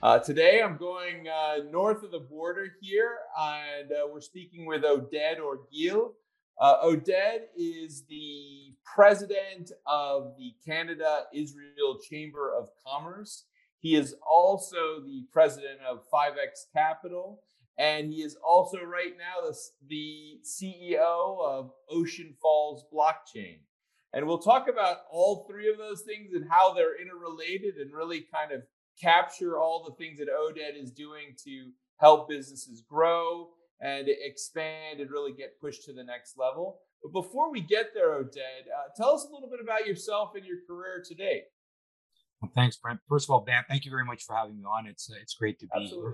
Uh, today, I'm going uh, north of the border here, and uh, we're speaking with Oded Orgil. Uh, Oded is the president of the Canada Israel Chamber of Commerce. He is also the president of 5X Capital, and he is also right now the, the CEO of Ocean Falls Blockchain. And we'll talk about all three of those things and how they're interrelated and really kind of capture all the things that Oded is doing to help businesses grow and expand and really get pushed to the next level. But before we get there, Oded, uh, tell us a little bit about yourself and your career today. Well, thanks, Brent. First of all, Ben, thank you very much for having me on. It's uh, it's great to be Absolutely.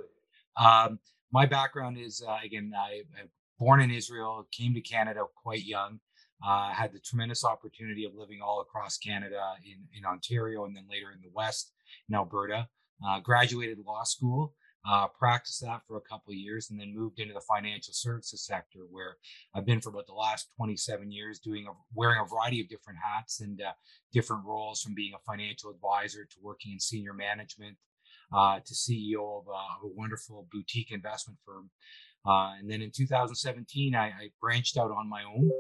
here. Um, my background is uh, again, I, am born in Israel, came to Canada quite young. Uh, had the tremendous opportunity of living all across Canada in, in Ontario and then later in the West in Alberta. Uh, graduated law school, uh, practiced that for a couple of years, and then moved into the financial services sector, where I've been for about the last 27 years, doing a, wearing a variety of different hats and uh, different roles, from being a financial advisor to working in senior management uh, to CEO of, of, a wonderful boutique investment firm. Uh, and then in 2017, I, I, branched out on my own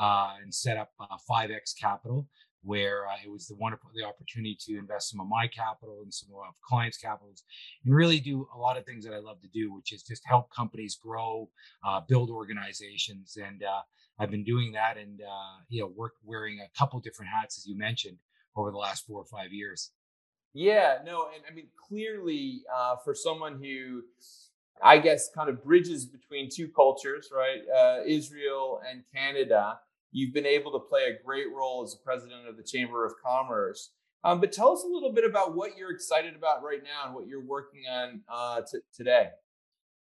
uh, and set up 5X Capital, where uh, it was the wonderful the opportunity to invest some of my capital and some of clients' capitals, and really do a lot of things that I love to do, which is just help companies grow, uh, build organizations, and uh, I've been doing that and uh, you know work wearing a couple different hats as you mentioned over the last four or five years. Yeah, no, and I mean clearly uh, for someone who. I guess kind of bridges between two cultures, right? Uh, Israel and Canada You've been able to play a great role as the president of the Chamber of Commerce. Um, but tell us a little bit about what you're excited about right now and what you're working on uh, t- today.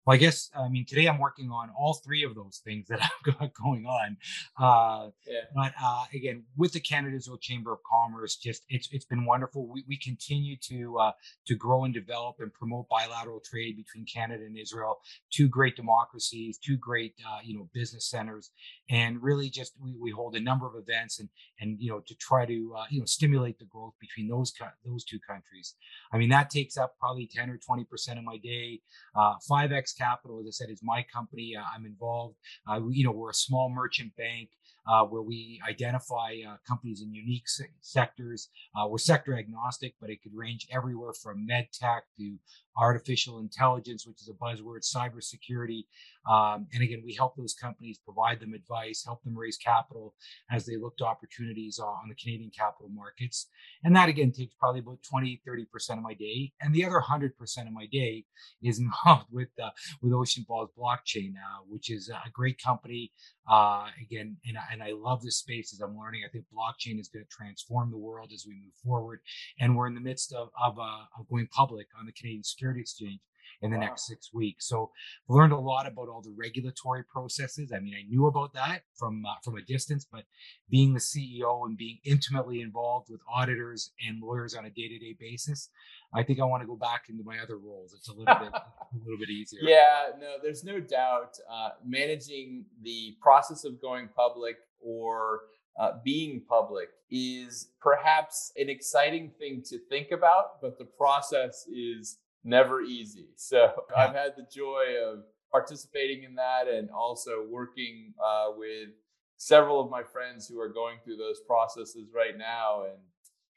Well, I guess I mean today I'm working on all three of those things that I've got going on. Uh, yeah. But uh, again, with the Canada Israel Chamber of Commerce, just it's it's been wonderful. We, we continue to uh, to grow and develop and promote bilateral trade between Canada and Israel. Two great democracies, two great uh, you know business centers, and really just we, we hold a number of events and and you know to try to uh, you know stimulate the growth between those those two countries. I mean that takes up probably ten or twenty percent of my day. Uh, five X Capital, as I said, is my company. Uh, I'm involved. Uh, you know, we're a small merchant bank uh, where we identify uh, companies in unique se- sectors. Uh, we're sector agnostic, but it could range everywhere from med tech to artificial intelligence, which is a buzzword, cybersecurity. Um, and again, we help those companies provide them advice, help them raise capital as they look to opportunities on the Canadian capital markets. And that again takes probably about 20, 30% of my day. And the other 100% of my day is involved with, uh, with Ocean Falls Blockchain, uh, which is a great company. Uh, again, and, and I love this space as I'm learning. I think blockchain is going to transform the world as we move forward. And we're in the midst of, of, uh, of going public on the Canadian Security Exchange in the wow. next six weeks. So learned a lot about all the regulatory processes. I mean, I knew about that from uh, from a distance, but being the CEO and being intimately involved with auditors and lawyers on a day to day basis, I think I want to go back into my other roles. It's a little bit a little bit easier. Yeah, no, there's no doubt. Uh, managing the process of going public or uh, being public is perhaps an exciting thing to think about, but the process is never easy. So. I've had the joy of participating in that and also working uh, with several of my friends who are going through those processes right now and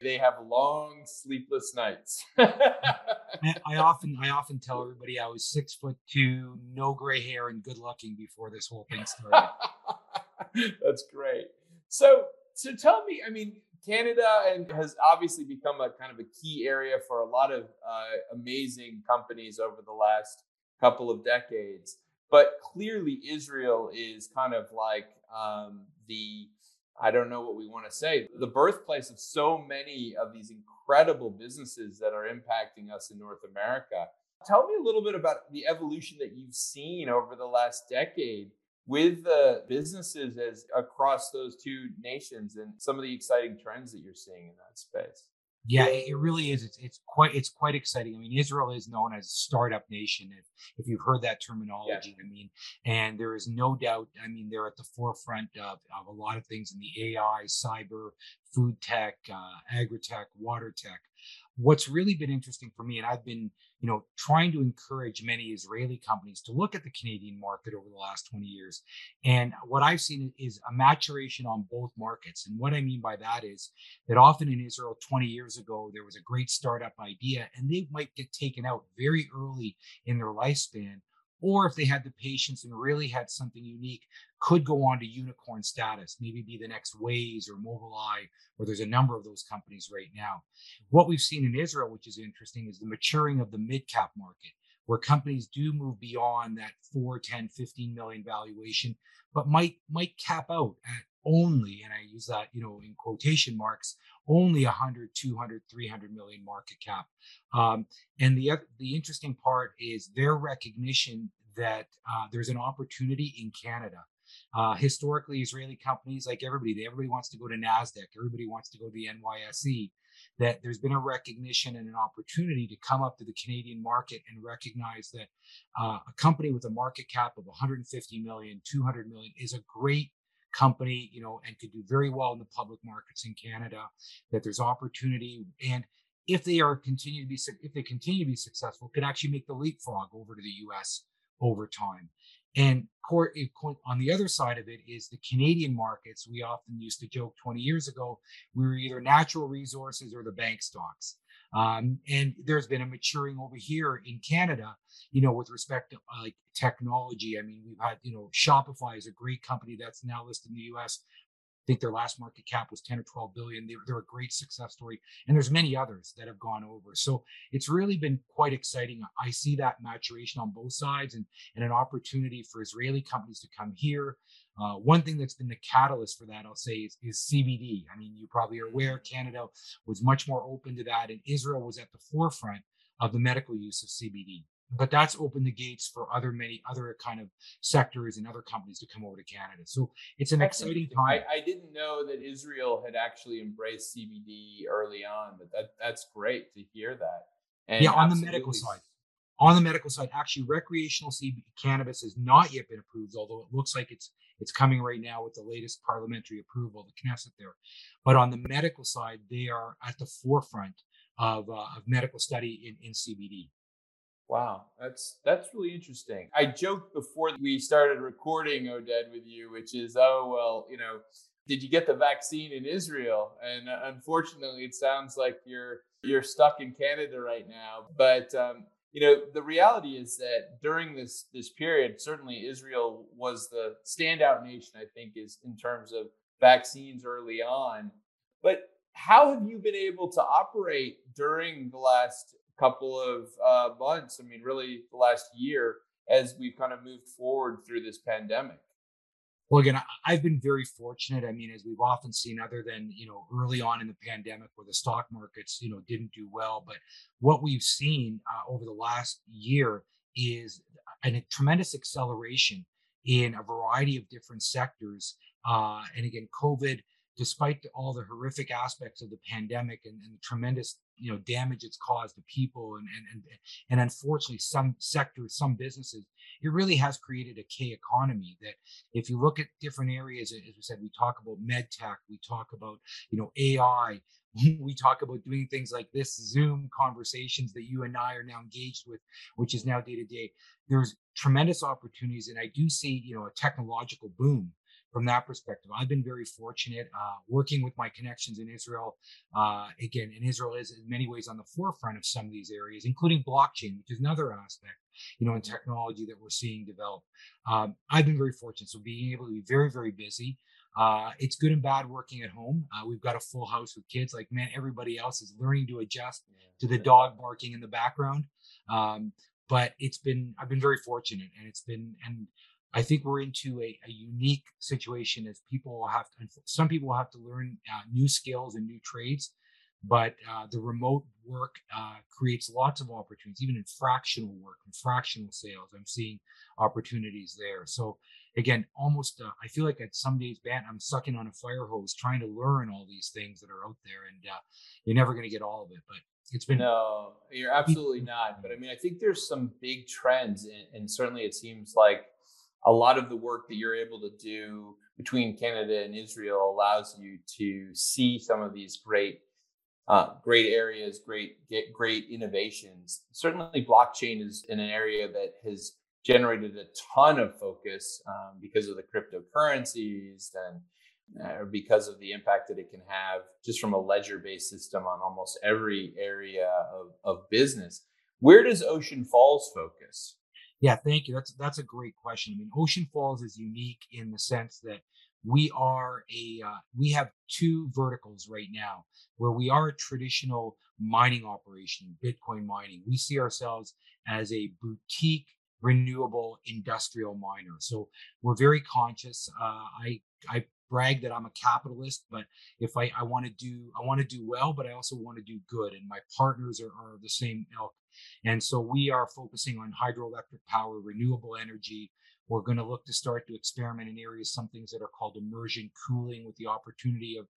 they have long sleepless nights i often i often tell everybody i was six foot two no gray hair and good looking before this whole thing started that's great so so tell me i mean Canada and has obviously become a kind of a key area for a lot of uh, amazing companies over the last couple of decades. But clearly, Israel is kind of like um, the I don't know what we want to say the birthplace of so many of these incredible businesses that are impacting us in North America. Tell me a little bit about the evolution that you've seen over the last decade with the businesses as across those two nations and some of the exciting trends that you're seeing in that space. Yeah, it really is. It's, it's quite it's quite exciting. I mean, Israel is known as a startup nation. If, if you've heard that terminology, yeah. I mean, and there is no doubt. I mean, they're at the forefront of, of a lot of things in the AI, cyber, food tech, uh, agri tech, water tech what's really been interesting for me, and I've been, you know, trying to encourage many Israeli companies to look at the Canadian market over the last 20 years. And what I've seen is a maturation on both markets. And what I mean by that is that often in Israel 20 years ago, there was a great startup idea and they might get taken out very early in their lifespan or if they had the patience and really had something unique, could go on to unicorn status, maybe be the next Waze or Mobileye, or there's a number of those companies right now. What we've seen in Israel, which is interesting, is the maturing of the mid cap market, where companies do move beyond that 4, 10, 15 million valuation, but might might cap out at only, and I use that, you know, in quotation marks, only 100, 200, 300 million market cap. Um, and the the interesting part is their recognition that uh, there's an opportunity in Canada. Uh, historically, Israeli companies, like everybody, everybody wants to go to Nasdaq. Everybody wants to go to the NYSE. That there's been a recognition and an opportunity to come up to the Canadian market and recognize that uh, a company with a market cap of 150 million, 200 million is a great company, you know, and could do very well in the public markets in Canada, that there's opportunity. And if they are continue to be, if they continue to be successful, could actually make the leapfrog over to the US over time. And on the other side of it is the Canadian markets. We often used to joke 20 years ago, we were either natural resources or the bank stocks. Um, and there's been a maturing over here in Canada, you know, with respect to uh, like technology. I mean, we've had, you know, Shopify is a great company that's now listed in the US. Think their last market cap was 10 or 12 billion. They, they're a great success story. And there's many others that have gone over. So it's really been quite exciting. I see that maturation on both sides and, and an opportunity for Israeli companies to come here, uh, one thing that's been the catalyst for that, I'll say, is, is, CBD. I mean, you probably are aware Canada was much more open to that, and Israel was at the forefront of the medical use of CBD. But that's opened the gates for other many other kind of sectors and other companies to come over to Canada. So it's an that's exciting time. I, I, didn't know that Israel had actually embraced CBD early on, but that that's great to hear that. And yeah, on the medical side on the medical side, actually, recreational CBD cannabis has not yet been approved, although it looks like it's it's coming right now with the latest parliamentary approval, the Knesset there. But on the medical side, they are at the forefront of, uh, of medical study in, in CBD. Wow, that's that's really interesting. I joked before we started recording Oded with you, which is, oh well, you know, did you get the vaccine in Israel? And uh, unfortunately, it sounds like you're you're stuck in Canada right now. But um, you know the reality is that during this this period certainly israel was the standout nation i think is in terms of vaccines early on but how have you been able to operate during the last couple of uh, months i mean really the last year as we've kind of moved forward through this pandemic well, again, I've been very fortunate. I mean, as we've often seen, other than you know early on in the pandemic where the stock markets you know didn't do well, but what we've seen uh, over the last year is a tremendous acceleration in a variety of different sectors. Uh, and again, COVID despite all the horrific aspects of the pandemic and, and, the tremendous you know damage it's caused to people and, and and and unfortunately some sectors some businesses it really has created a k economy that if you look at different areas as we said we talk about med tech we talk about you know ai we talk about doing things like this zoom conversations that you and i are now engaged with which is now day to day. There's tremendous opportunities and i do see you know a technological boom from that perspective. I've been very fortunate uh, working with my connections in Israel. Uh, again, and Israel is in many ways on the forefront of some of these areas, including blockchain, which is another aspect, you know, in technology that we're seeing develop. Um, I've been very fortunate. So being able to be very, very busy. Uh, it's good and bad working at home. Uh, we've got a full house with kids. Like man, everybody else is learning to adjust to the dog barking in the background. Um, but it's been I've been very fortunate, and it's been and I think we're into a, a unique situation as people will have to, some people will have to learn uh, new skills and new trades. but uh, the remote work uh, creates lots of opportunities, even in fractional work and fractional sales. I'm seeing opportunities there. So again, almost uh, I feel like at some days, man, I'm sucking on a fire hose trying to learn all these things that are out there, and uh, you're never going to get all of it. But it's been no, you're absolutely not. But I mean, I think there's some big trends, and, and certainly it seems like a lot of the work that you're able to do between Canada and Israel allows you to see some of these great uh, great areas, great great innovations. Certainly, blockchain is in an area that has generated a ton of focus um, because of the cryptocurrencies and uh, because of the impact that it can have just from a ledger-based system on almost every area of, of business. Where does Ocean Falls focus? Yeah, thank you. That's that's a great question. I mean, Ocean Falls is unique in the sense that we are a uh, we have two verticals right now where we are a traditional mining operation bitcoin mining we see ourselves as a boutique renewable industrial miner so we're very conscious uh, i i brag that i'm a capitalist but if i i want to do i want to do well but i also want to do good and my partners are, are the same ilk and so we are focusing on hydroelectric power renewable energy. We're going to look to start to experiment in areas, some things that are called immersion cooling, with the opportunity of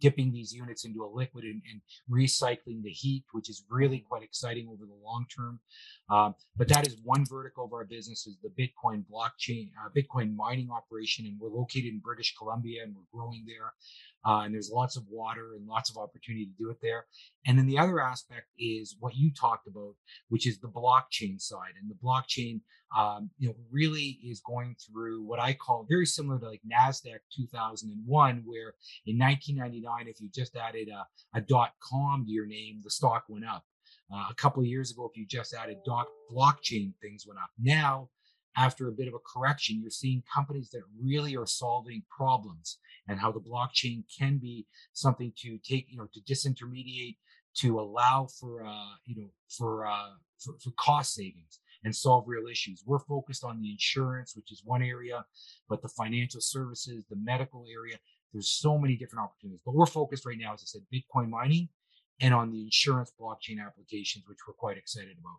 dipping these units into a liquid and, and recycling the heat, which is really quite exciting over the long term. Um, but that is one vertical of our business is the Bitcoin blockchain, uh, Bitcoin mining operation, and we're located in British Columbia and we're growing there. Uh, and there's lots of water and lots of opportunity to do it there. And then the other aspect is what you talked about, which is the blockchain side. And the blockchain, um, you know, really is going through what I call very similar to like Nasdaq 2001, where in 1999, if you just added a, a dot com to your name, the stock went up. Uh, a couple of years ago, if you just added dot blockchain, things went up. Now after a bit of a correction, you're seeing companies that really are solving problems and how the blockchain can be something to take, you know, to disintermediate, to allow for, uh, you know, for, uh, for, for cost savings and solve real issues. We're focused on the insurance, which is one area, but the financial services, the medical area, there's so many different opportunities. But we're focused right now, as I said, Bitcoin mining and on the insurance blockchain applications, which we're quite excited about.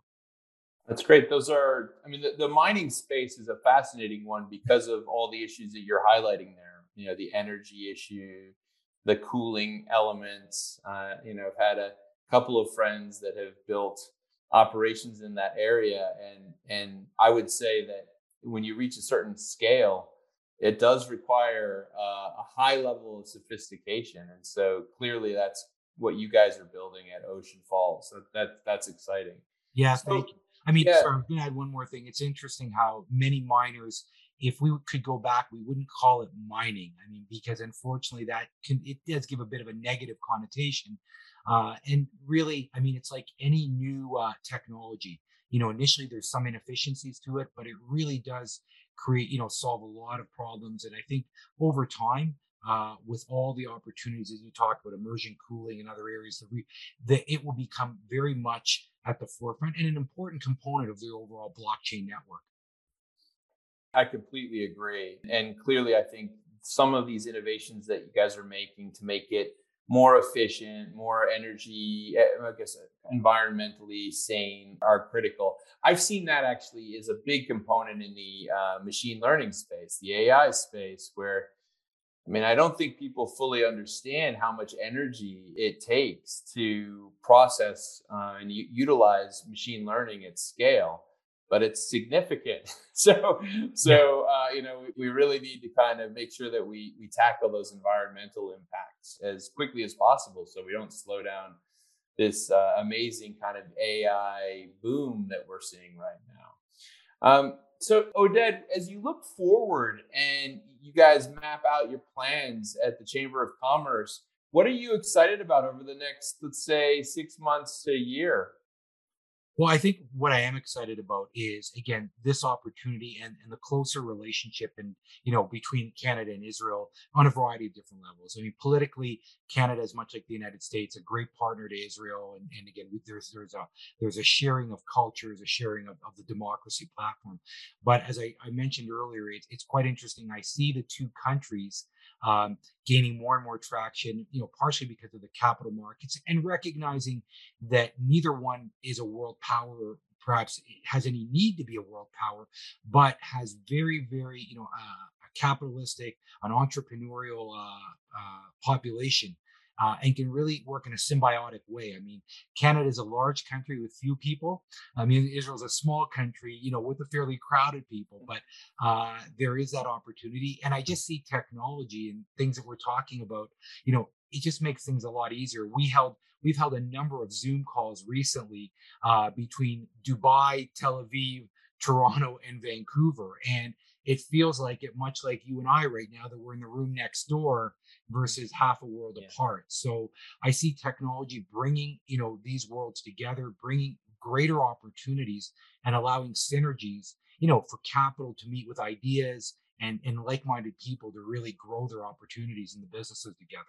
That's great. Those are, I mean, the, the, mining space is a fascinating one because of all the issues that you're highlighting there. You know, the energy issue, the cooling elements. Uh, you know, I've had a couple of friends that have built operations in that area, and and I would say that when you reach a certain scale, it does require uh, a high level of sophistication, and so clearly that's what you guys are building at Ocean Falls. So that that's exciting. Yeah, so, thank you. I mean, yeah. sorry, I'm going to add one more thing. It's interesting how many miners, if we could go back, we wouldn't call it mining. I mean, because unfortunately, that can it does give a bit of a negative connotation. Uh, and really, I mean, it's like any new uh, technology. You know, initially there's some inefficiencies to it, but it really does create, you know, solve a lot of problems. And I think over time, uh, with all the opportunities that you talked about, immersion cooling and other areas, that, we, that it will become very much at the forefront and an important component of the overall blockchain network. I completely agree. And clearly, I think some of these innovations that you guys are making to make it more efficient, more energy, eh, I guess environmentally sane are critical. I've seen that actually is a big component in the uh, machine learning space, the AI space, where I mean, I don't think people fully understand how much energy it takes to process uh, and u- utilize machine learning at scale, but it's significant. so, so uh, you know, we, we really need to kind of make sure that we we tackle those environmental impacts as quickly as possible, so we don't slow down this uh, amazing kind of AI boom that we're seeing right now. Um, so, Oded, as you look forward and you guys map out your plans at the Chamber of Commerce, what are you excited about over the next, let's say, six months to a year? Well, I think what I am excited about is again this opportunity and, and the closer relationship and you know between Canada and Israel on a variety of different levels. I mean, politically, Canada is much like the United States, a great partner to Israel, and, and again, there's there's a there's a sharing of cultures, a sharing of, of the democracy platform. But as I, I mentioned earlier, it's, it's quite interesting. I see the two countries um, gaining more and more traction, you know, partially because of the capital markets and recognizing that neither one is a world power, perhaps has any need to be a world power, but has very, very, you know, uh, a capitalistic, an entrepreneurial uh, uh, population uh, and can really work in a symbiotic way. I mean, Canada is a large country with few people. I mean, Israel is a small country, you know, with a fairly crowded people, but uh, there is that opportunity. And I just see technology and things that we're talking about, you know, it just makes things a lot easier. We held we've held a number of Zoom calls recently uh, between Dubai, Tel Aviv, Toronto, and Vancouver, and it feels like it much like you and I right now that we're in the room next door mm-hmm. versus half a world yeah. apart. So I see technology bringing, you know, these worlds together, bringing greater opportunities and allowing synergies, you know, for capital to meet with ideas and, and like-minded people to really grow their opportunities in the businesses together.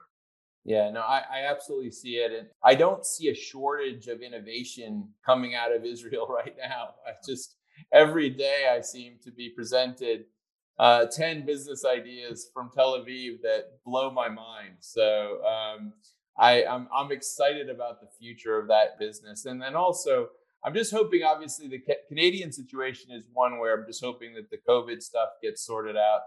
Yeah, no, I, I absolutely see it. And I don't see a shortage of innovation coming out of Israel right now. I just every day I seem to be presented uh, 10 business ideas from Tel Aviv that blow my mind. So um, I, I'm, I'm excited about the future of that business. And then also, I'm just hoping, obviously, the Canadian situation is one where I'm just hoping that the COVID stuff gets sorted out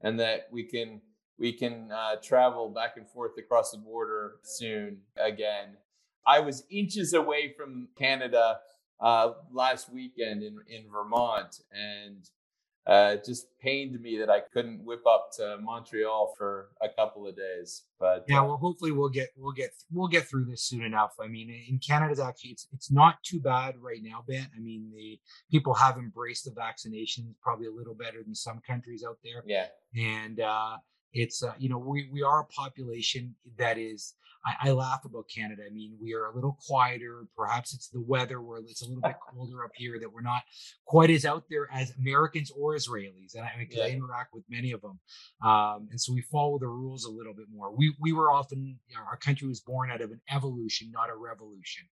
and that we can we can uh, travel back and forth across the border soon again. I was inches away from Canada uh, last weekend in, in Vermont, and uh, it just pained me that I couldn't whip up to Montreal for a couple of days. But yeah, uh, well, hopefully we'll get we'll get we'll get through this soon enough. I mean, in Canada's actually it's it's not too bad right now, Ben. I mean, the people have embraced the vaccinations probably a little better than some countries out there. Yeah, and uh, it's uh, you know we we are a population that is I, I, laugh about Canada. I mean, we are a little quieter. Perhaps it's the weather where it's a little bit colder up here that we're not quite as out there as Americans or Israelis. And I, yeah. I interact with many of them, um, and so we follow the rules a little bit more. We we were often you know, our country was born out of an evolution, not a revolution.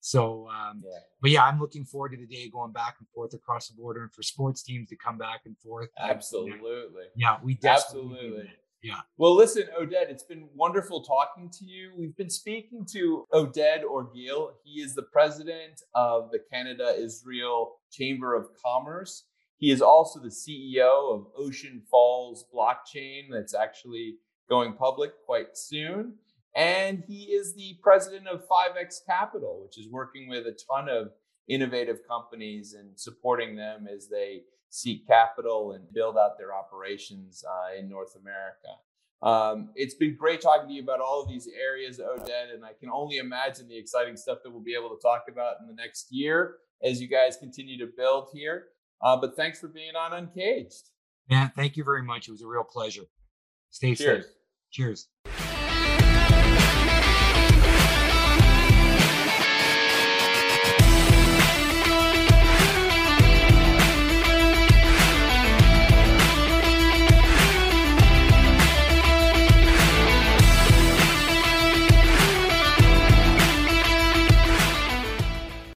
So, um, yeah. but yeah, I'm looking forward to the day going back and forth across the border and for sports teams to come back and forth. Absolutely. Yeah, we absolutely. Yeah. Well, listen, Oded, it's been wonderful talking to you. We've been speaking to Oded Orgil. He is the president of the Canada Israel Chamber of Commerce. He is also the CEO of Ocean Falls Blockchain, that's actually going public quite soon. And he is the president of 5X Capital, which is working with a ton of innovative companies and supporting them as they seek capital and build out their operations uh, in North America. Um, it's been great talking to you about all of these areas, Oded, and I can only imagine the exciting stuff that we'll be able to talk about in the next year as you guys continue to build here. Uh, but thanks for being on Uncaged. Yeah, thank you very much. It was a real pleasure. Stay Cheers. safe. Cheers.